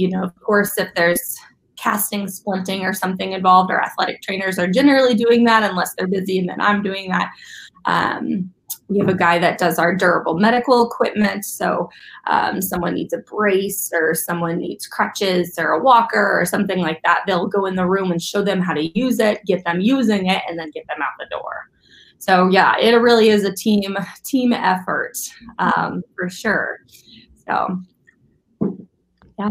you know, of course, if there's casting, splinting, or something involved, our athletic trainers are generally doing that unless they're busy, and then I'm doing that. Um, we have a guy that does our durable medical equipment. So, um, someone needs a brace or someone needs crutches or a walker or something like that. They'll go in the room and show them how to use it, get them using it, and then get them out the door. So, yeah, it really is a team team effort um, for sure. So, yeah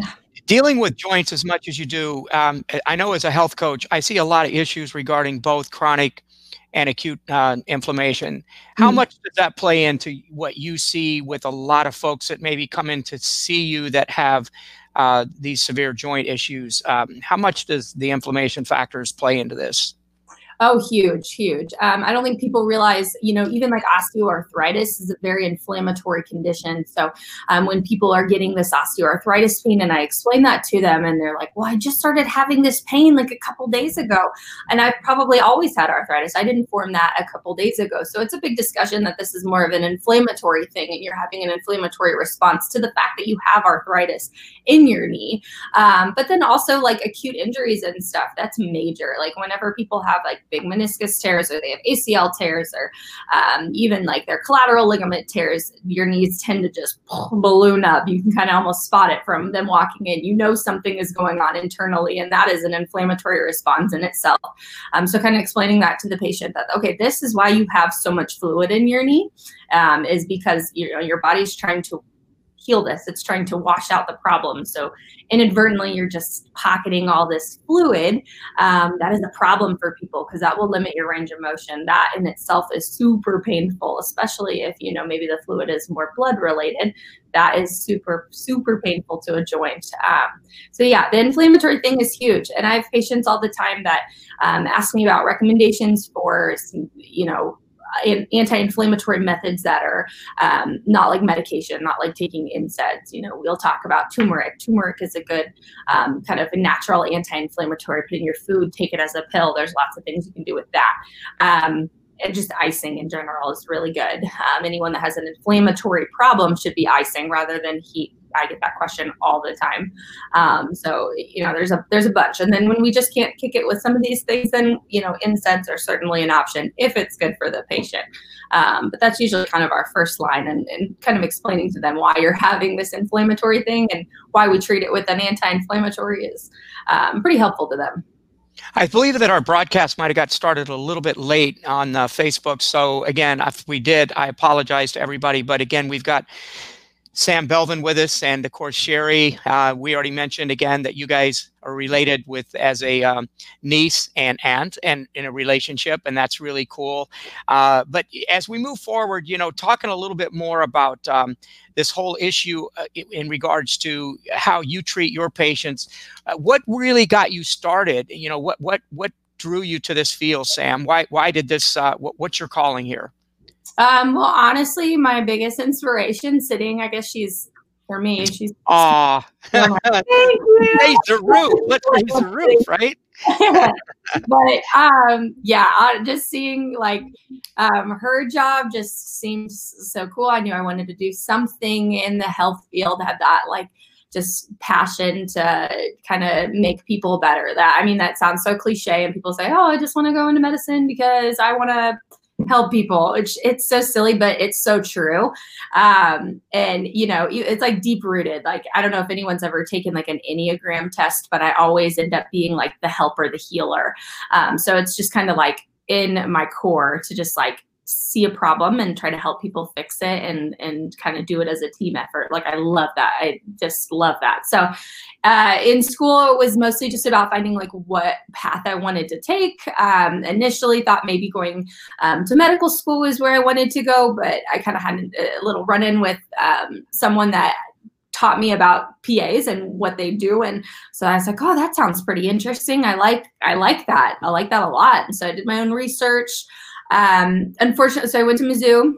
dealing with joints as much as you do, um, I know as a health coach, I see a lot of issues regarding both chronic and acute uh, inflammation. How mm. much does that play into what you see with a lot of folks that maybe come in to see you that have uh, these severe joint issues? Um, how much does the inflammation factors play into this? Oh, huge, huge. Um, I don't think people realize, you know, even like osteoarthritis is a very inflammatory condition. So um, when people are getting this osteoarthritis pain, and I explain that to them, and they're like, "Well, I just started having this pain like a couple days ago, and I've probably always had arthritis. I didn't form that a couple days ago." So it's a big discussion that this is more of an inflammatory thing, and you're having an inflammatory response to the fact that you have arthritis in your knee. Um, but then also like acute injuries and stuff. That's major. Like whenever people have like big meniscus tears or they have ACL tears or um, even like their collateral ligament tears, your knees tend to just balloon up. You can kind of almost spot it from them walking in. You know something is going on internally, and that is an inflammatory response in itself. Um, so, kind of explaining that to the patient that, okay, this is why you have so much fluid in your knee, um, is because you know, your body's trying to heal this. It's trying to wash out the problem. So inadvertently, you're just pocketing all this fluid. Um, that is a problem for people because that will limit your range of motion. That in itself is super painful, especially if you know maybe the fluid is more blood related. That is super super painful to a joint. Um, so yeah, the inflammatory thing is huge, and I have patients all the time that um, ask me about recommendations for some, you know anti-inflammatory methods that are um, not like medication, not like taking NSAIDs. You know, we'll talk about turmeric. Turmeric is a good um, kind of a natural anti-inflammatory. Put in your food, take it as a pill. There's lots of things you can do with that. Um, and just icing in general is really good. Um, anyone that has an inflammatory problem should be icing rather than heat I get that question all the time. Um, so you know, there's a there's a bunch, and then when we just can't kick it with some of these things, then you know, NSAIDs are certainly an option if it's good for the patient. Um, but that's usually kind of our first line, and, and kind of explaining to them why you're having this inflammatory thing and why we treat it with an anti-inflammatory is um, pretty helpful to them. I believe that our broadcast might have got started a little bit late on uh, Facebook. So again, if we did, I apologize to everybody. But again, we've got Sam Belvin with us, and of course Sherry. Uh, we already mentioned again that you guys are related with as a um, niece and aunt, and in a relationship, and that's really cool. Uh, but as we move forward, you know, talking a little bit more about um, this whole issue uh, in regards to how you treat your patients, uh, what really got you started? You know, what what what drew you to this field, Sam? Why why did this? Uh, what, what's your calling here? Um, well, honestly, my biggest inspiration sitting, I guess she's for me, she's Aw. raise the roof. Let's raise the roof, right? but um yeah, just seeing like um her job just seems so cool. I knew I wanted to do something in the health field, have that like just passion to kind of make people better. That I mean, that sounds so cliche, and people say, "Oh, I just want to go into medicine because I want to help people. It's it's so silly, but it's so true. Um, and you know, it's like deep rooted. Like I don't know if anyone's ever taken like an Enneagram test, but I always end up being like the helper, the healer. Um, so it's just kind of like in my core to just like see a problem and try to help people fix it and and kind of do it as a team effort like i love that i just love that so uh, in school it was mostly just about finding like what path i wanted to take um, initially thought maybe going um, to medical school was where i wanted to go but i kind of had a little run in with um, someone that taught me about PAs and what they do. And so I was like, oh, that sounds pretty interesting. I like I like that. I like that a lot. And so I did my own research. Um, unfortunately, so I went to Mizzou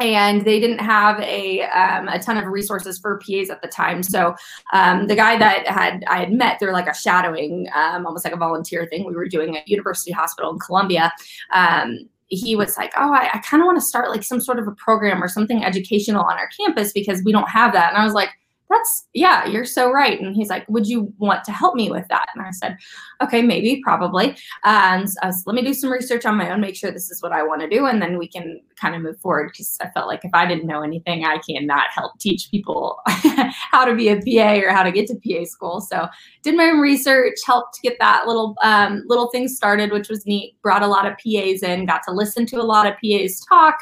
and they didn't have a um, a ton of resources for PAs at the time. So um, the guy that had I had met through like a shadowing, um, almost like a volunteer thing we were doing at University Hospital in Columbia. Um, he was like, "Oh, I, I kind of want to start like some sort of a program or something educational on our campus because we don't have that." And I was like, that's yeah you're so right. And he's like would you want to help me with that? And i said okay maybe probably. And let me do some research on my own make sure this is what i want to do and then we can kind of move forward. Because i felt like if i didn't know anything i cannot help teach people how to be a pa or how to get to pa school. So did my own research helped get that little um, little thing started which was neat brought a lot of pas in got to listen to a lot of pas talk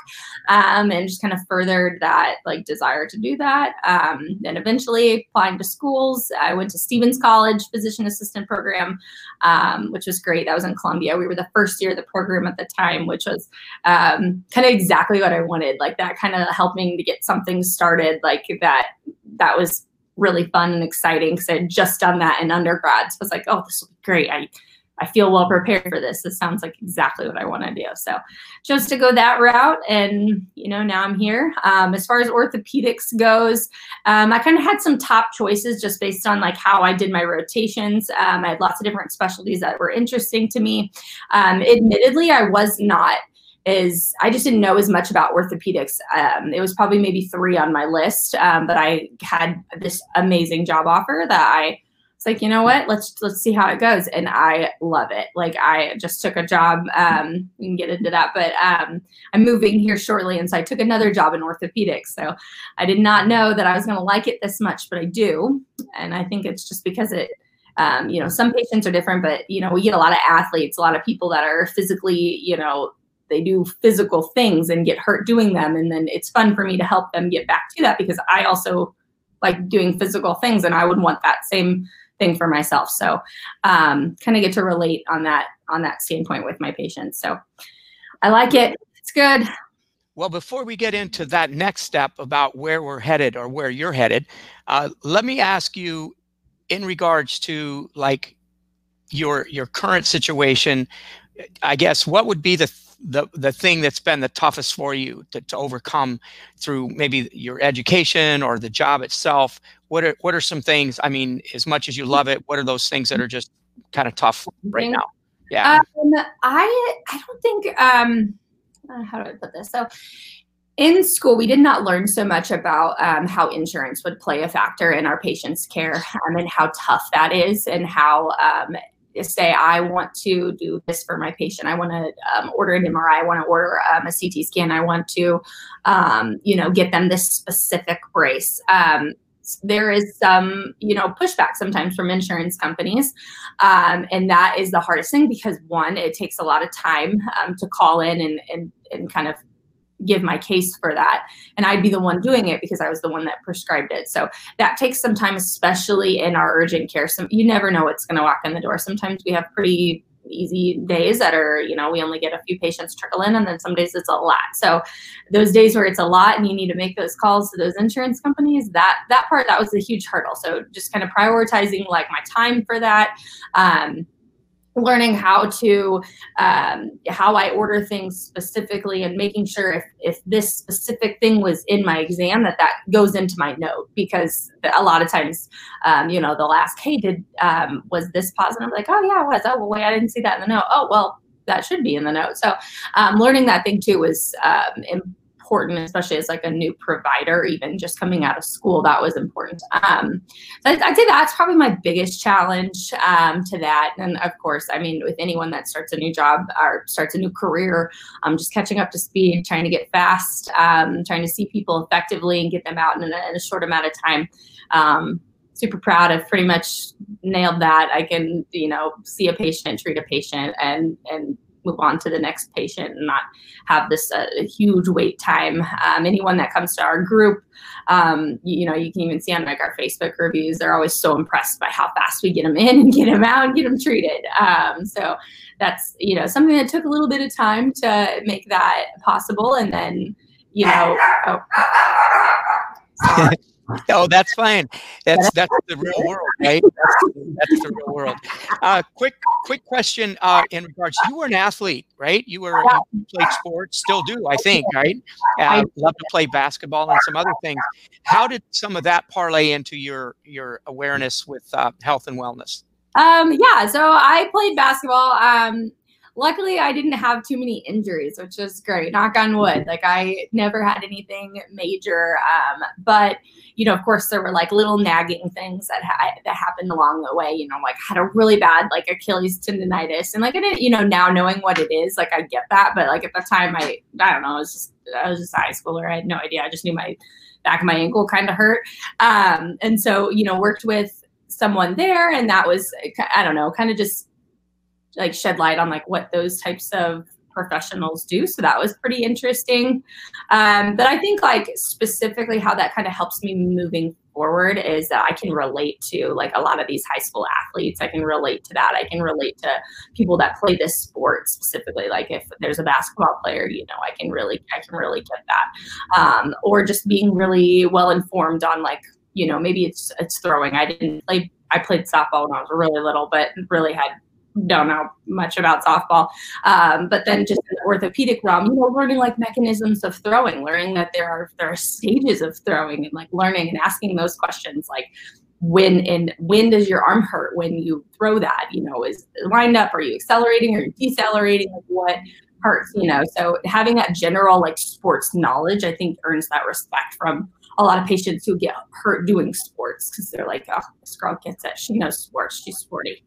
um, and just kind of furthered that like desire to do that um, and eventually eventually applying to schools. I went to Stephens College physician assistant program, um, which was great. That was in Columbia. We were the first year of the program at the time, which was um, kind of exactly what I wanted. Like that kind of helping to get something started. Like that. That was really fun and exciting because I had just done that in undergrad. So I was like, oh, this will be great. I I feel well prepared for this. This sounds like exactly what I want to do. So chose to go that route. And, you know, now I'm here. Um, as far as orthopedics goes, um, I kind of had some top choices just based on like how I did my rotations. Um, I had lots of different specialties that were interesting to me. Um, admittedly, I was not is I just didn't know as much about orthopedics. Um, it was probably maybe three on my list, um, but I had this amazing job offer that I it's like you know what? Let's let's see how it goes. And i love it. Like i just took a job um we can get into that but um i'm moving here shortly. And so i took another job in orthopedics. So i did not know that i was going to like it this much but i do. And i think it's just because it um, you know some patients are different but you know we get a lot of athletes a lot of people that are physically you know they do physical things and get hurt doing them. And then it's fun for me to help them get back to that because i also like doing physical things and i would want that same thing for myself. So um, kind of get to relate on that on that standpoint with my patients. So I like it. It's good. Well, before we get into that next step about where we're headed or where you're headed, uh, let me ask you in regards to like your your current situation. I guess what would be the the the thing that's been the toughest for you to, to overcome through maybe your education or the job itself what are what are some things i mean as much as you love it what are those things that are just kind of tough right now yeah um, i i don't think um uh, how do i put this so in school, we did not learn so much about um, how insurance would play a factor in our patients' care um, and how tough that is, and how um, say I want to do this for my patient. I want to um, order an MRI. I want to order um, a CT scan. I want to, um, you know, get them this specific brace. There is some, you know, pushback sometimes from insurance companies, um, and that is the hardest thing because one, it takes a lot of time um, to call in and and and kind of give my case for that. And i'd be the one doing it because i was the one that prescribed it. So that takes some time especially in our urgent care. So you never know what's going to walk in the door. Sometimes we have pretty easy days that are you know we only get a few patients trickle in and then some days it's a lot. So those days where it's a lot and you need to make those calls to those insurance companies that that part that was a huge hurdle. So just kind of prioritizing like my time for that um, learning how to um, how i order things specifically and making sure if, if this specific thing was in my exam that that goes into my note because a lot of times um, you know they'll ask hey did um, was this positive? Like oh yeah it was. Oh wait i didn't see that in the note. Oh well that should be in the note. So um, learning that thing too was um, important, especially as like a new provider, even just coming out of school, that was important. Um, so I'd, I'd say that's probably my biggest challenge um, to that. And of course, I mean, with anyone that starts a new job or starts a new career, I'm um, just catching up to speed, trying to get fast, um, trying to see people effectively and get them out in a, in a short amount of time um, super proud. I've pretty much nailed that. I can, you know, see a patient, treat a patient, and and move on to the next patient and not have this uh, huge wait time. Um, anyone that comes to our group, um, you, you, know, you can even see on like our Facebook reviews, they're always so impressed by how fast we get them in and get them out and get them treated. Um, so that's, you know, something that took a little bit of time to make that possible. And then, you know, oh, oh, that's fine. That's that's the real world, right? That's, that's the real world. Uh, quick quick question uh, in regards. You were an athlete, right? You were you played sports, still do, I think, right? Uh, love to play basketball and some other things. How did some of that parlay into your your awareness with uh, health and wellness? Um, yeah, so I played basketball. Um, luckily I didn't have too many injuries, which is great. Knock on wood. Like I never had anything major. Um, but you know, of course, there were like little nagging things that ha- that happened along the way. You know, like had a really bad like Achilles tendonitis, and like I didn't, you know, now knowing what it is, like I get that, but like at the time, I I don't know, I was just I was just a high schooler. I had no idea. I just knew my back of my ankle kind of hurt, um, and so you know, worked with someone there, and that was I don't know, kind of just like shed light on like what those types of professionals do. So that was pretty interesting. Um, but I think like specifically how that kind of helps me moving forward is that I can relate to like a lot of these high school athletes. I can relate to that. I can relate to people that play this sport specifically. Like if there's a basketball player, you know, I can really, I can really get that. Um, or just being really well informed on like, you know, maybe it's it's throwing. I didn't play. I played softball when I was really little, but really had don't know much about softball. Um, but then just in the orthopedic realm, you know, learning like mechanisms of throwing, learning that there are there are stages of throwing and like learning and asking those questions like when and when does your arm hurt when you throw that? You know, is lined up? Are you accelerating or decelerating? Like what hurts? You know, so having that general like sports knowledge, I think earns that respect from a lot of patients who get hurt doing sports because they're like, oh, this girl gets it. She knows sports. She's sporty.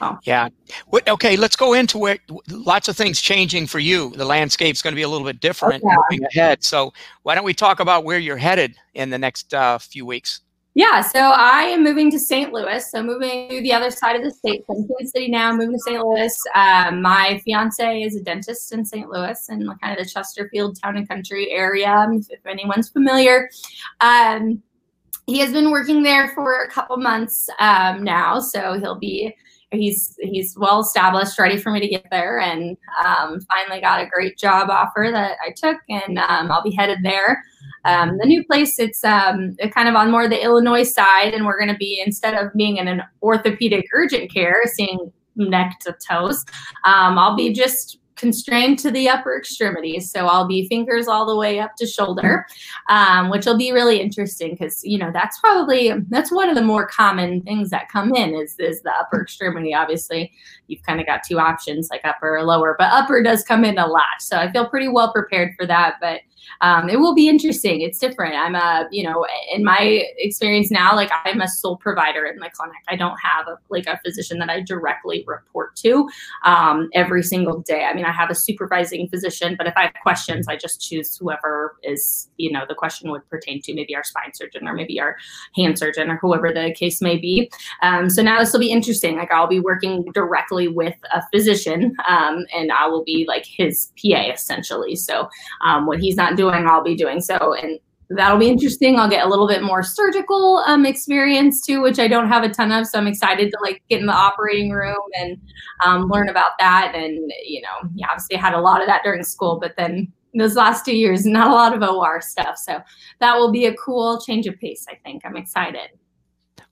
Oh. Yeah. What, okay, let's go into it. Lots of things changing for you. The landscape's going to be a little bit different okay. moving ahead. So why don't we talk about where you're headed in the next uh, few weeks? Yeah, so I am moving to St. Louis. So moving to the other side of the state, from Kansas City now, moving to St. Louis. Um, my fiance is a dentist in St. Louis and kind of the Chesterfield town and country area, if anyone's familiar. Um, he has been working there for a couple months um, now, so he'll be he's he's well established, ready for me to get there, and um, finally got a great job offer that I took, and um, I'll be headed there. Um, the new place, it's um, kind of on more the Illinois side, and we're going to be instead of being in an orthopedic urgent care, seeing neck to toes, um, I'll be just constrained to the upper extremities. So I'll be fingers all the way up to shoulder, um, which will be really interesting because, you know, that's probably, that's one of the more common things that come in is, is the upper extremity. Obviously, you've kind of got two options like upper or lower, but upper does come in a lot. So I feel pretty well prepared for that. But um, it will be interesting. It's different. I'm a, you know, in my experience now, like I'm a sole provider in my clinic. I don't have a, like a physician that I directly report to um, every single day. I mean, I have a supervising physician, but if I have questions, I just choose whoever is, you know, the question would pertain to maybe our spine surgeon or maybe our hand surgeon or whoever the case may be. Um, so now this will be interesting. Like I'll be working directly with a physician um, and I will be like his PA essentially. So um, when he's not doing, I'll be doing. So, and that'll be interesting. I'll get a little bit more surgical um, experience too, which I don't have a ton of. So I'm excited to like get in the operating room and um, learn about that. And you know, yeah, obviously I had a lot of that during school, but then those last two years, not a lot of OR stuff. So that will be a cool change of pace. I think I'm excited.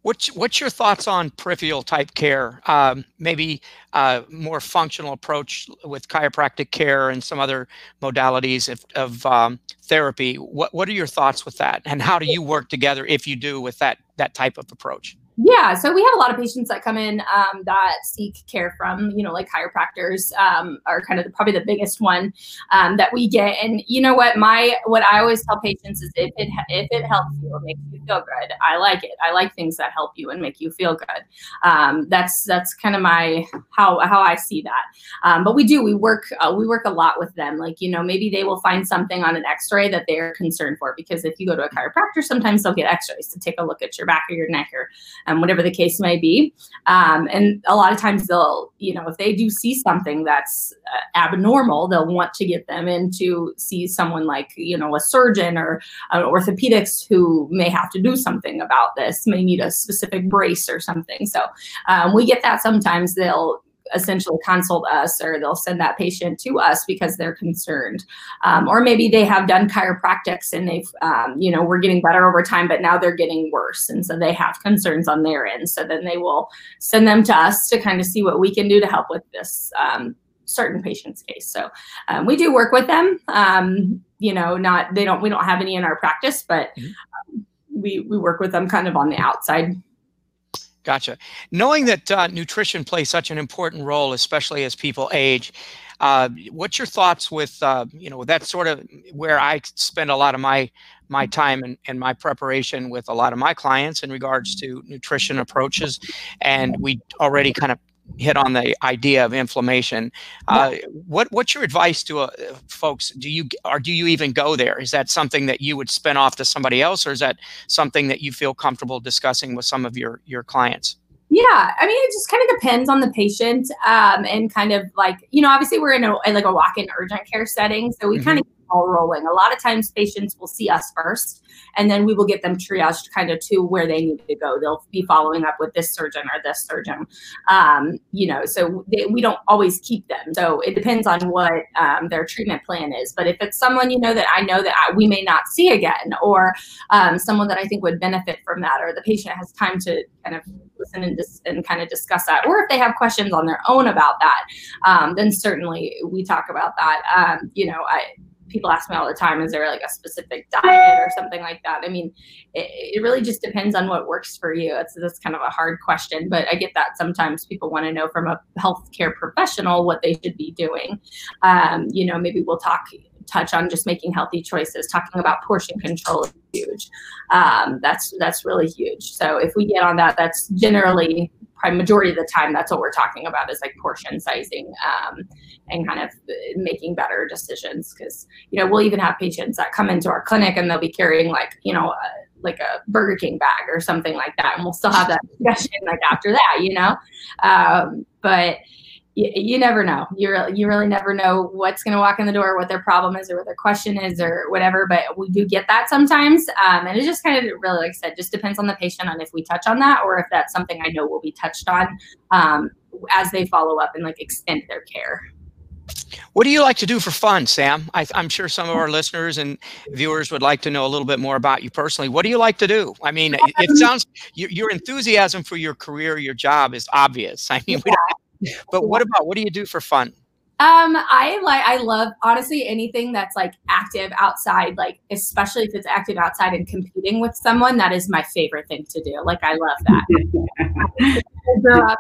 What's what's your thoughts on peripheral type care? Um, maybe a uh, more functional approach with chiropractic care and some other modalities of, of um, therapy. What what are your thoughts with that, and how do you work together if you do with that that type of approach? Yeah, so we have a lot of patients that come in um, that seek care from, you know, like chiropractors um, are kind of the, probably the biggest one um, that we get. And you know what, my what I always tell patients is if it if it helps you, it makes you feel good. I like it. I like things that help you and make you feel good. Um, that's that's kind of my how how I see that. Um, but we do we work uh, we work a lot with them. Like you know maybe they will find something on an X-ray that they're concerned for because if you go to a chiropractor, sometimes they'll get X-rays to take a look at your back or your neck or um, whatever the case may be. Um, and a lot of times they'll, you know, if they do see something that's uh, abnormal, they'll want to get them in to see someone like, you know, a surgeon or an orthopedics who may have to do something about this, may need a specific brace or something. So um, we get that sometimes they'll essentially consult us or they'll send that patient to us because they're concerned. Um, or maybe they have done chiropractics and they've, um, you know, we're getting better over time, but now they're getting worse. And so they have concerns on their end. So then they will send them to us to kind of see what we can do to help with this um, certain patient's case. So um, we do work with them. Um, you know, not, they don't, we don't have any in our practice, but um, we, we work with them kind of on the outside Gotcha. Knowing that uh, nutrition plays such an important role, especially as people age, uh, what's your thoughts with uh, you know that's sort of where I spend a lot of my my time and, and my preparation with a lot of my clients in regards to nutrition approaches, and we already kind of hit on the idea of inflammation. Uh, what what's your advice to uh, folks? Do you or do you even go there? Is that something that you would spin off to somebody else, or is that something that you feel comfortable discussing with some of your your clients? Yeah, I mean, it just kind of depends on the patient, um, and kind of like you know, obviously we're in a like a walk-in urgent care setting, so we mm-hmm. kind of all rolling. A lot of times patients will see us first and then we will get them triaged kind of to where they need to go. They'll be following up with this surgeon or this surgeon. Um, you know, so they, we don't always keep them. So it depends on what um, their treatment plan is. But if it's someone, you know, that I know that I, we may not see again or um, someone that I think would benefit from that or the patient has time to kind of listen and, dis- and kind of discuss that or if they have questions on their own about that, um, then certainly we talk about that. Um, you know, I, people ask me all the time, is there like a specific diet or something like that? I mean, it, it really just depends on what works for you. It's that's kind of a hard question, but I get that sometimes people want to know from a healthcare professional what they should be doing. Um, you know, maybe we'll talk touch on just making healthy choices. Talking about portion control is huge. Um, that's that's really huge. So if we get on that, that's generally probably majority of the time that's what we're talking about is like portion sizing um, and kind of making better decisions because you know we'll even have patients that come into our clinic and they'll be carrying like you know like a burger king bag or something like that and we'll still have that discussion like after that you know um, but you, you never know. You really, you really never know what's going to walk in the door, what their problem is, or what their question is, or whatever. But we do get that sometimes, um, and it just kind of really, like I said, just depends on the patient on if we touch on that or if that's something I know will be touched on um, as they follow up and like extend their care. What do you like to do for fun, Sam? I, am sure some of our listeners and viewers would like to know a little bit more about you personally. What do you like to do? I mean, it sounds your, your enthusiasm for your career, your job is obvious. I mean, yeah but what about what do you do for fun? Um, I like I love honestly anything that's like active outside, like especially if it's active outside and competing with someone, that is my favorite thing to do. Like I love that. I grew up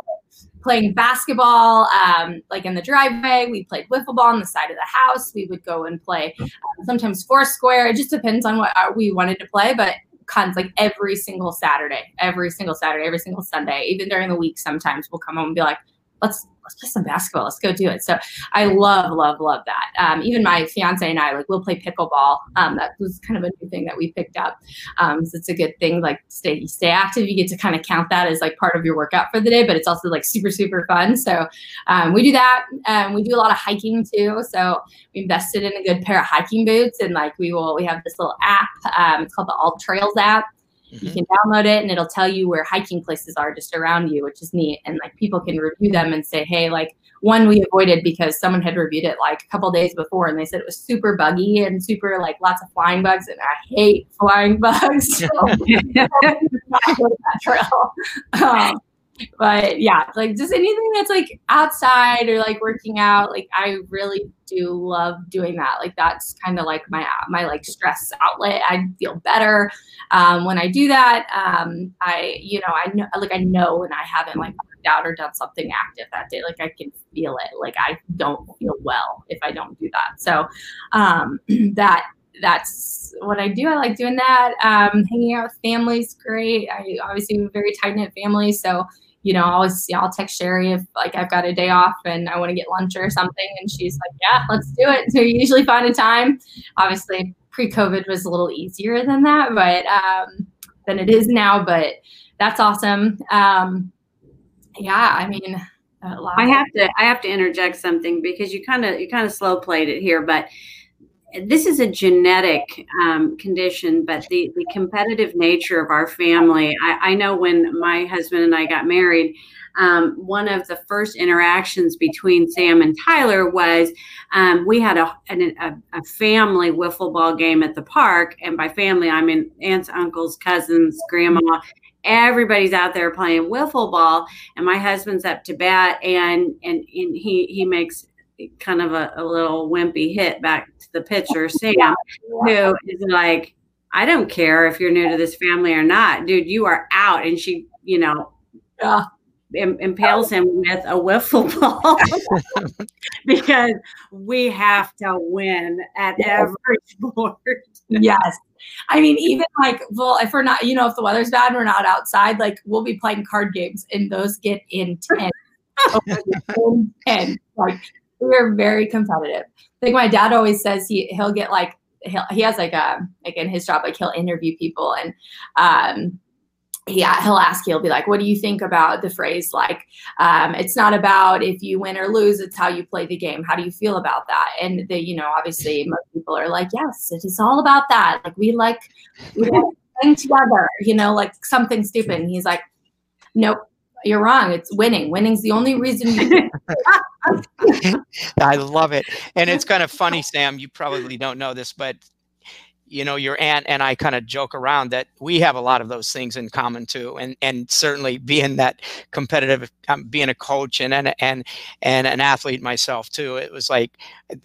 playing basketball, um, like in the driveway. We played wiffle ball on the side of the house. We would go and play um, sometimes foursquare. It just depends on what uh, we wanted to play, but cons like every single Saturday, every single Saturday, every single Sunday, even during the week. Sometimes we'll come home and be like, let's let's play some basketball. Let's go do it. So I love, love, love that. Um, even my fiance and I like we'll play pickleball. Um, that was kind of a new thing that we picked up. Um, so it's a good thing. Like stay stay active. You get to kind of count that as like part of your workout for the day, but it's also like super super fun. So um, we do that. Um, we do a lot of hiking too. So we invested in a good pair of hiking boots, and like we will we have this little app. Um, it's called the AllTrails app Mm-hmm. You can download it and it'll tell you where hiking places are just around you, which is neat. And like people can review them and say, hey, like one we avoided because someone had reviewed it like a couple days before and they said it was super buggy and super like lots of flying bugs and I hate flying bugs. So. Um, but yeah, like just anything that's like outside or like working out, like I really do love doing that. Like that's kind of like my my like stress outlet. I feel better um, when I do that. Um, I you know I know like I know when I haven't like worked out or done something active that day. Like I can feel it. Like I don't feel well if I don't do that. So um, that that's what I do. I like doing that. Um, hanging out with family is great. I obviously have a very tight knit family, so you know, I always you know, I'll text Sherry if like I've got a day off and I want to get lunch or something, and she's like, "Yeah, let's do it." So we usually find a time. Obviously, pre-COVID was a little easier than that, but um, than it is now. But that's awesome. Um, yeah, I mean, I have to I have to interject something because you kind of you kind of slow played it here, but this is a genetic um, condition, but the, the competitive nature of our family. I, I, know when my husband and I got married, um, one of the first interactions between Sam and Tyler was um, we had a, a, a, family wiffle ball game at the park. And by family, I mean aunts, uncles, cousins, grandma. Everybody's out there playing wiffle ball, and my husband's up to bat, and and, and he he makes kind of a, a little wimpy hit back to the pitcher, Sam, who is like, I don't care if you're new to this family or not, dude, you are out. And she, you know, yeah. impales him with a wiffle ball because we have to win at every sport. yes. I mean, even like, well, if we're not, you know, if the weather's bad and we're not outside, like we'll be playing card games and those get intense. Oh intense. Like we're very competitive. Like my dad always says he he'll get like he'll, he has like a like in his job like he'll interview people and um he, he'll ask he'll be like, what do you think about the phrase like, um, it's not about if you win or lose, it's how you play the game. How do you feel about that? And the, you know, obviously most people are like, yes, it is all about that. Like we like, we like playing together, you know, like something stupid. And he's like, nope, you're wrong. It's winning. Winning's the only reason. I love it. And it's kind of funny, Sam, you probably don't know this, but you know your aunt and i kind of joke around that we have a lot of those things in common too and and certainly being that competitive um, being a coach and and and and an athlete myself too it was like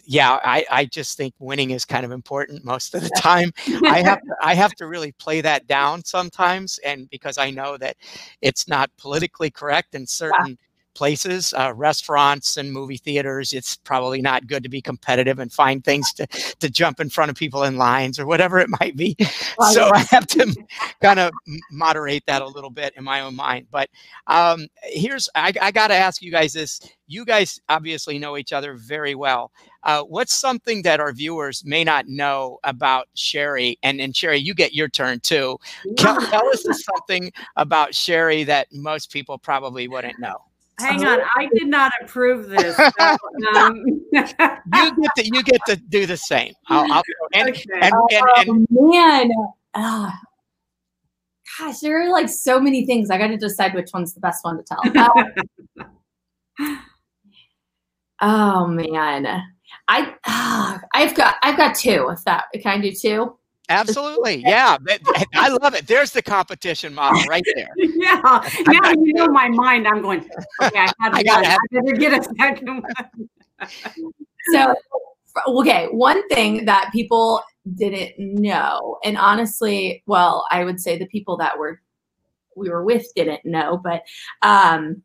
yeah i i just think winning is kind of important most of the time. I have to, i have to really play that down sometimes and because i know that it's not politically correct in certain places, uh, restaurants and movie theaters, it's probably not good to be competitive and find things to, to jump in front of people in lines or whatever it might be. So I have to kind of moderate that a little bit in my own mind. But um, here's, I, I got to ask you guys this. You guys obviously know each other very well. Uh, what's something that our viewers may not know about Sherry? And, and Sherry, you get your turn too. Tell, tell us something about Sherry that most people probably wouldn't know. Hang on, I did not approve this. So, um. you get to you get to do the same. I'll, I'll, and, Okay. and, and, and, oh, man. Ah. gosh, there are like so many things. I got to decide which one's the best one to tell. Uh, oh man, I ah, I've got I've got two. If that can I do two? Absolutely, yeah. I love it. There's the competition model right there. yeah, now you know my mind. I'm going. Okay, I, I I, gotta I better get a second one. So okay, one thing that people didn't know, and honestly, well, I would say the people that were we were with didn't know, but um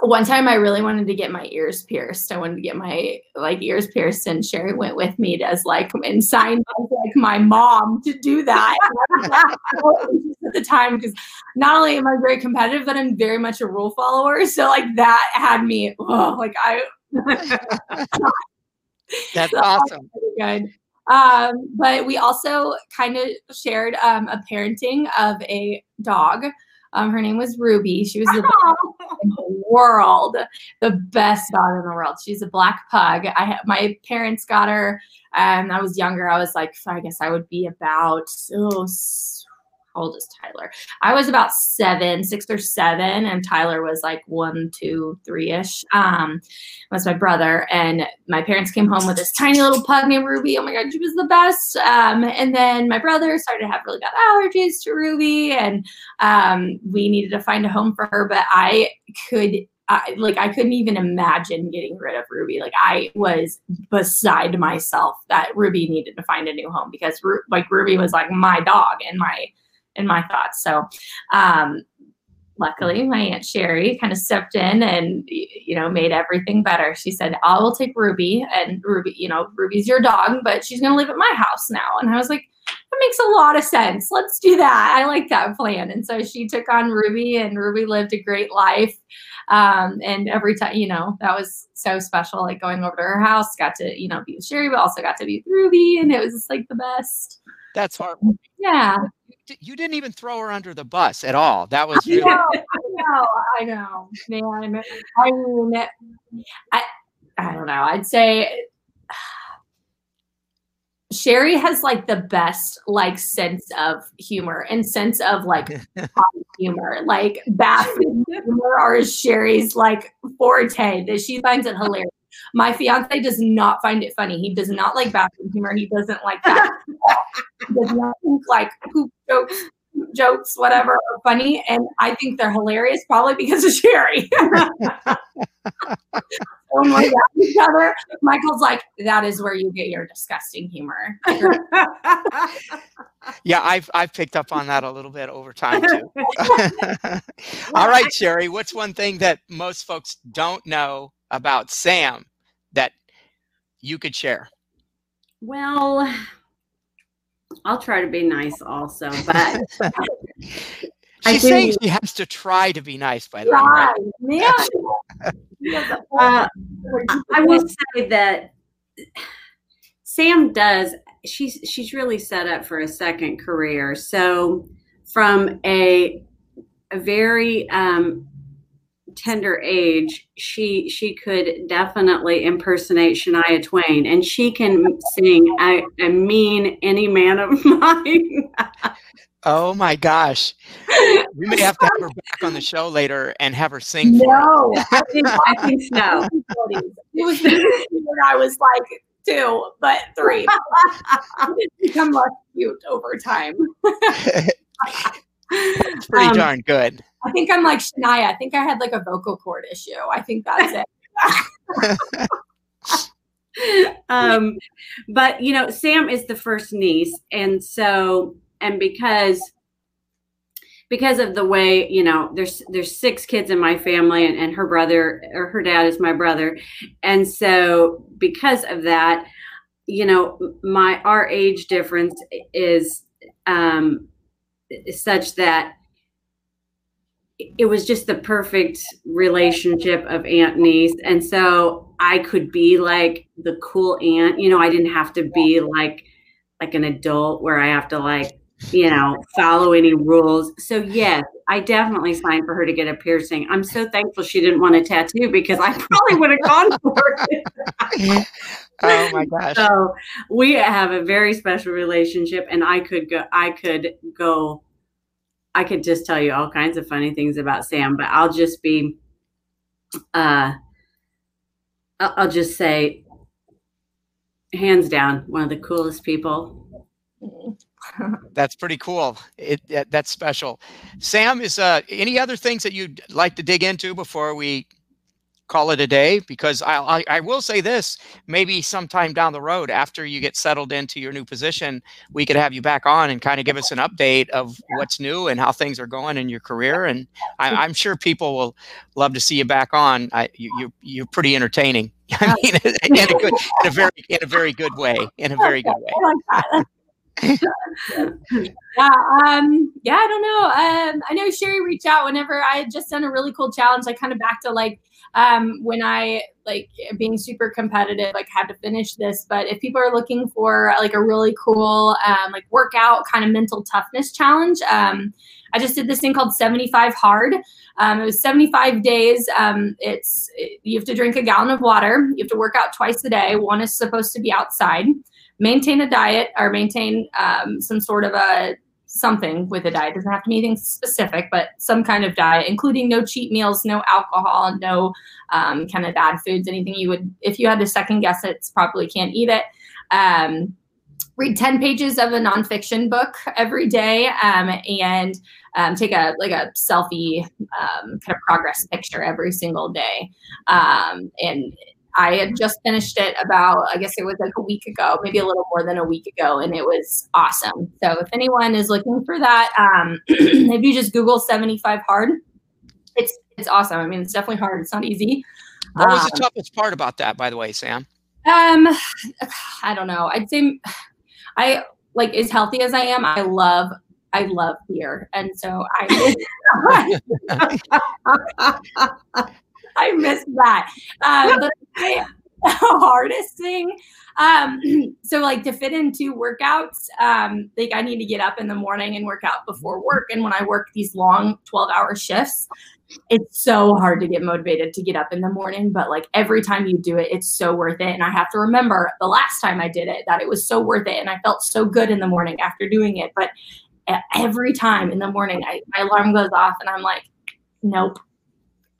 one time I really wanted to get my ears pierced. I wanted to get my like ears pierced, and Sherry went with me as like and signed as like my mom to do that at the time because not only am I very competitive, but I'm very much a rule follower. So like that had me oh, like I That's So, awesome. pretty good. Um, but we also kind of shared um, a parenting of a dog. Um, her name was Ruby. She was the best in the world, the best dog in the world. She's a black pug. I my parents got her. Um, I was younger. I was like, I guess I would be about oh, old is Tyler? I was about seven, six or seven, and Tyler was like one, two, three ish. Um, was my brother, and my parents came home with this tiny little pug named Ruby. Oh my god, she was the best. Um, and then my brother started to have really bad allergies to Ruby, and um, we needed to find a home for her. But I could. I, like I couldn't even imagine getting rid of Ruby. Like I was beside myself that Ruby needed to find a new home because like Ruby was like my dog and my in my thoughts. So um luckily my aunt Sherry kind of stepped in and you know made everything better. She said, "I will take Ruby and Ruby, you know, Ruby's your dog, but she's going to live at my house now." And I was like, "That makes a lot of sense. Let's do that. I like that plan." And so she took on Ruby and Ruby lived a great life. Um, and every time, you know, that was so special like going over to her house, got to, you know, be with Sherry, but also got to be with Ruby and it was just like the best. That's hard. Yeah. You didn't even throw her under the bus at all. That was I really know, I know, I know, man. I mean, I, I don't know. I'd say Sherry has like the best like sense of humor and sense of like humor. Like bathroom humor or Sherry's like forte that she finds it hilarious. My fiance does not find it funny. He does not like bathroom humor. He doesn't like that. does not think like poop jokes, jokes, whatever, are funny. And I think they're hilarious, probably because of Sherry. when we're at each other, Michael's like, "That is where you get your disgusting humor." yeah, I've I've picked up on that a little bit over time too. All right, Sherry, what's one thing that most folks don't know about Sam that you could share? Well, I'll try to be nice also, but She's saying she has to try to be nice by the way. Right? Yeah. uh, I will say that Sam does. She's she's really set up for a second career. So from a a very um, tender age, she she could definitely impersonate Shania Twain, and she can sing "I, I mean any man of mine." oh my gosh, we may have to have her back on the show later and have her sing. No, I think, I think so. It was when I was like two, but three. it's become less cute over time. it's pretty um, darn good. I think I'm like Shania. I think I had like a vocal cord issue. I think that's it. um, but you know, Sam is the first niece, and so and because because of the way you know there's there's six kids in my family and, and her brother or her dad is my brother and so because of that you know my our age difference is um such that it was just the perfect relationship of aunt niece. And so i could be like the cool aunt you know i didn't have to be like like an adult where i have to like you know follow any rules. So yes i definitely signed for her to get a piercing. I'm so thankful she didn't want a tattoo because i probably would have gone for it. Oh my gosh. So we have a very special relationship and i could go i could go I could just tell you all kinds of funny things about Sam, but I'll just be, uh, I'll just say, hands down, one of the coolest people. that's pretty cool. It, it, that's special. Sam, is uh, any other things that you'd like to dig into before we call it a day because I, I, I will say this maybe sometime down the road after you get settled into your new position we could have you back on and kind of give us an update of what's new and how things are going in your career and I, am sure people will love to see you back on I, you, you you're pretty entertaining I mean in a good in a very in a very good way in a very good way yeah, um, yeah, I don't know. Um, I know Sherry reached out whenever I had just done a really cool challenge. I kind of back to like um, when I like being super competitive, like had to finish this. But if people are looking for like a really cool um, like workout kind of mental toughness challenge, um, I just did this thing called 75 Hard. Um, it was 75 days. Um, it's it, you have to drink a gallon of water. You have to work out twice a day. One is supposed to be outside maintain a diet or maintain um, some sort of a something with a diet. It doesn't have to be anything specific, but some kind of diet, including no cheat meals, no alcohol, no um, kind of bad foods, anything you would, if you had to second guess it, probably can't eat it. Um, read 10 pages of a nonfiction book every day um, and um, take a like a selfie um, kind of progress picture every single day um, and I had just finished it about, I guess it was like a week ago, maybe a little more than a week ago, and it was awesome. So if anyone is looking for that, um, if you just Google 75 hard, it's it's awesome. I mean, it's definitely hard. It's not easy. What was um, the toughest part about that, by the way, Sam? Um, I don't know. I'd say I like as healthy as I am. I love I love beer, and so I. I missed that. Um, but the hardest thing, um, so like to fit into workouts, um, like I need to get up in the morning and work out before work. And when I work these long 12 hour shifts, it's so hard to get motivated to get up in the morning, but like every time you do it, it's so worth it. And I have to remember the last time I did it that it was so worth it. And I felt so good in the morning after doing it. But every time in the morning, I, my alarm goes off and I'm like, nope,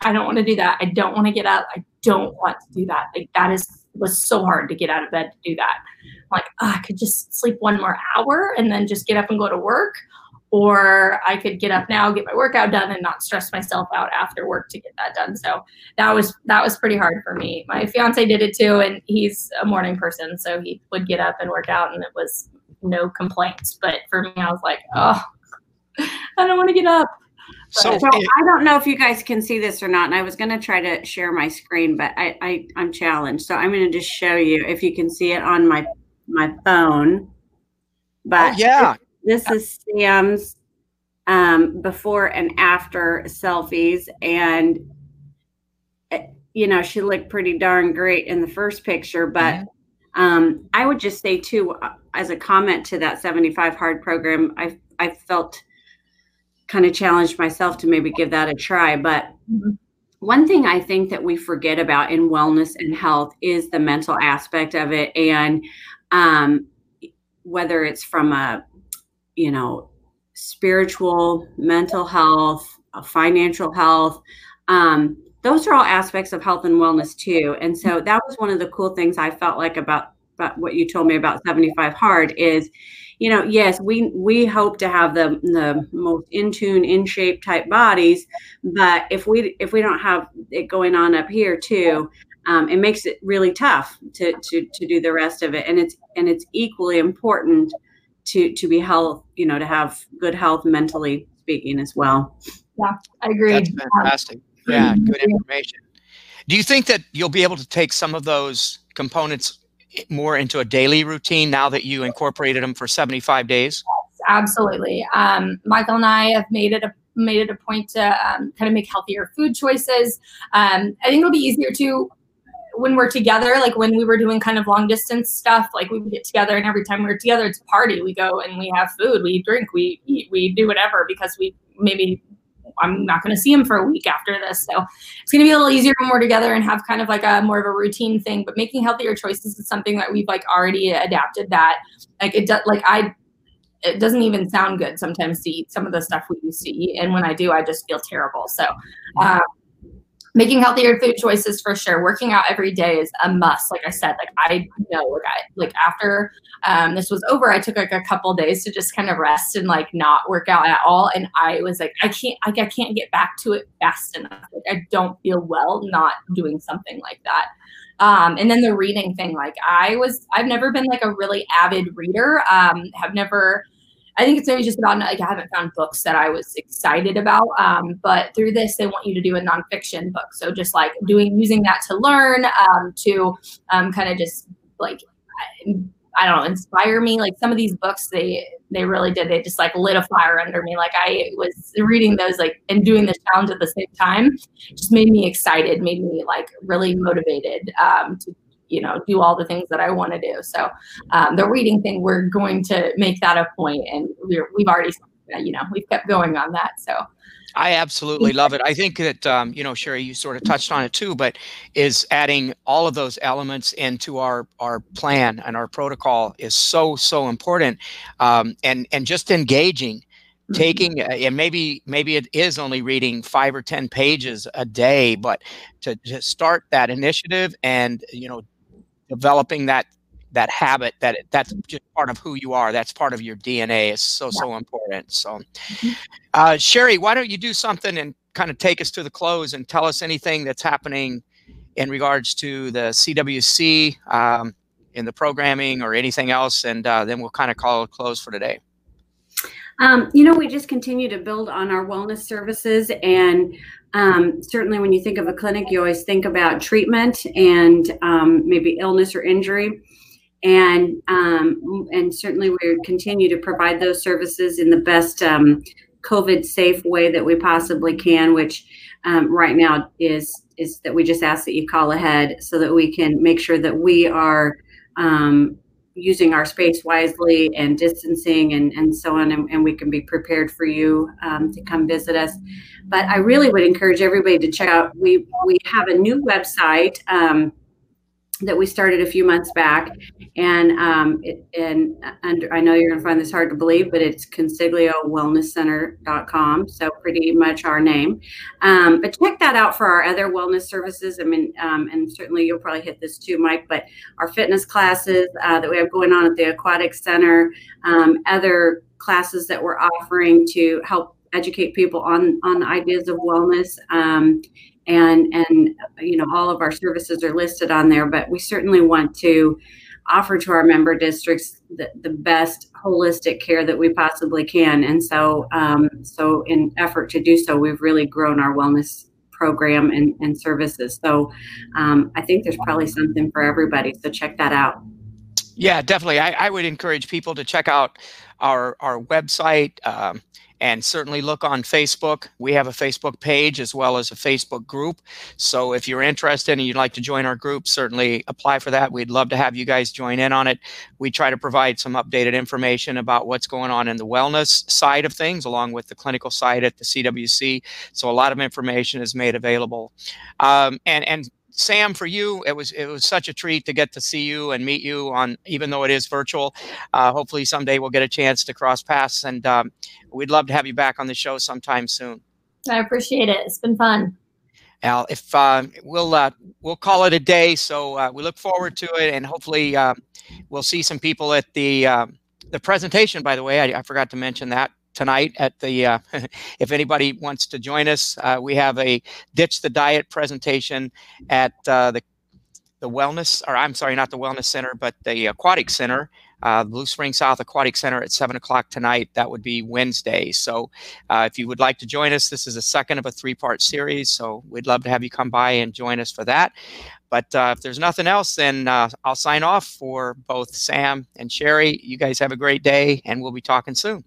I don't want to do that. I don't want to get up. I don't want to do that. Like that is was so hard to get out of bed to do that. Like, oh, I could just sleep one more hour and then just get up and go to work. or I could get up now, get my workout done, and not stress myself out after work to get that done. So that was that was pretty hard for me. My fiance did it too, and he's a morning person, so he would get up and work out, and it was no complaints. But for me, I was like, oh, I don't want to get up. So, so I don't know if you guys can see this or not. And I was going to try to share my screen, but I, I I'm challenged. So I'm going to just show you if you can see it on my my phone. But oh, yeah, this, this is Sam's um, before and after selfies, and eh, you know she looked pretty darn great in the first picture. But mm-hmm. um, I would just say too, uh, as a comment to that 75 hard program, I I felt kind of challenged myself to maybe give that a try. But mm-hmm. one thing I think that we forget about in wellness and health is the mental aspect of it. And um, whether it's from a, you know, spiritual, mental health, financial health, um, those are all aspects of health and wellness too. And so that was one of the cool things I felt like about, about what you told me about 75 hard is you know, yes, we we hope to have the the most in tune, in shape type bodies, but if we if we don't have it going on up here too, um, it makes it really tough to to to do the rest of it, and it's and it's equally important to to be health, you know, to have good health mentally speaking as well. Yeah, I agree. That's fantastic. Yeah, good information. Do you think that you'll be able to take some of those components more into a daily routine now that you incorporated them for 75 days? absolutely. Um, Michael and I have made it a made it a point to um, kind of make healthier food choices. Um, I think it'll be easier to when we're together, like when we were doing kind of long distance stuff, like we would get together and every time we are together, it's a party. We go and we have food, we drink, we eat, we do whatever because we maybe I'm not going to see him for a week after this. So it's going to be a little easier when we're together and have kind of like a more of a routine thing. But making healthier choices is something that we've like already adapted. That like it does like I it doesn't even sound good sometimes to eat some of the stuff we used to eat, and when I do, I just feel terrible. So. Um, making healthier food choices for sure. Working out every day is a must. Like I said, like I know, like I like after um, this was over, I took like a couple days to just kind of rest and like not work out at all. And I was like, I can't, like I can't get back to it fast enough. Like I don't feel well not doing something like that. Um, and then the reading thing, like I was, I've never been like a really avid reader. Um, have never I think it's maybe just about like I haven't found books that I was excited about. Um, but through this, they want you to do a nonfiction book. So just like doing using that to learn, um, to um, kind of just like I don't know, inspire me. Like some of these books, they they really did. They just like lit a fire under me. Like I was reading those like and doing the challenge at the same time, just made me excited, made me like really motivated um, to you know do all the things that i want to do so um, the reading thing we're going to make that a point and we're, we've already you know we've kept going on that so I absolutely love it. I think that um, you know, Sherry, you sort of touched on it too, but is adding all of those elements into our our plan and our protocol is so so important, um, and and just engaging, mm-hmm. taking and maybe maybe it is only reading five or ten pages a day, but to, to start that initiative and you know developing that that habit that that's just part of who you are that's part of your dna is so so important so mm-hmm. uh, sherry why don't you do something and kind of take us to the close and tell us anything that's happening in regards to the cwc um, in the programming or anything else and uh, then we'll kind of call it close for today um, you know, we just continue to build on our wellness services. And um, certainly, when you think of a clinic, you always think about treatment and um, maybe illness or injury. And um, and certainly, we continue to provide those services in the best um, COVID safe way that we possibly can, which um, right now is is that we just ask that you call ahead so that we can make sure that we are um, using our space wisely and distancing and, and so on, and, and we can be prepared for you um, to come visit us. But I really would encourage everybody to check out. We we have a new website. Um, that we started a few months back, and um, it, and under, I know you're going to find this hard to believe, but it's consigliowellnesscenter.com, so pretty much our name. Um, but check that out for our other wellness services. I mean, um, and certainly you'll probably hit this too, Mike. But our fitness classes uh, that we have going on at the Aquatic Center, um, other classes that we're offering to help educate people on on ideas of wellness um, and and you know all of our services are listed on there but we certainly want to offer to our member districts the, the best holistic care that we possibly can. And so um, so in effort to do so we've really grown our wellness program and, and services. So um, i think there's probably something for everybody so check that out. Yeah definitely. I, I would encourage people to check out our our website um, and certainly look on Facebook. We have a Facebook page as well as a Facebook group. So if you're interested and you'd like to join our group, certainly apply for that. We'd love to have you guys join in on it. We try to provide some updated information about what's going on in the wellness side of things, along with the clinical side at the CWC. So a lot of information is made available. Um, and and Sam, for you, it was it was such a treat to get to see you and meet you on, even though it is virtual. Uh, hopefully, someday we'll get a chance to cross paths, and um, we'd love to have you back on the show sometime soon. I appreciate it. It's been fun. Al, if uh, we'll uh, we'll call it a day, so uh, we look forward to it, and hopefully uh, we'll see some people at the uh, the presentation. By the way, I, I forgot to mention that tonight at the uh, if anybody wants to join us uh, we have a ditch the diet presentation at uh, the the wellness or i'm sorry not the wellness center but the aquatic center uh, blue spring south aquatic center at 7 o'clock tonight that would be wednesday so uh, if you would like to join us this is the second of a three part series so we'd love to have you come by and join us for that but uh, if there's nothing else, then uh, I'll sign off for both Sam and Sherry. You guys have a great day, and we'll be talking soon.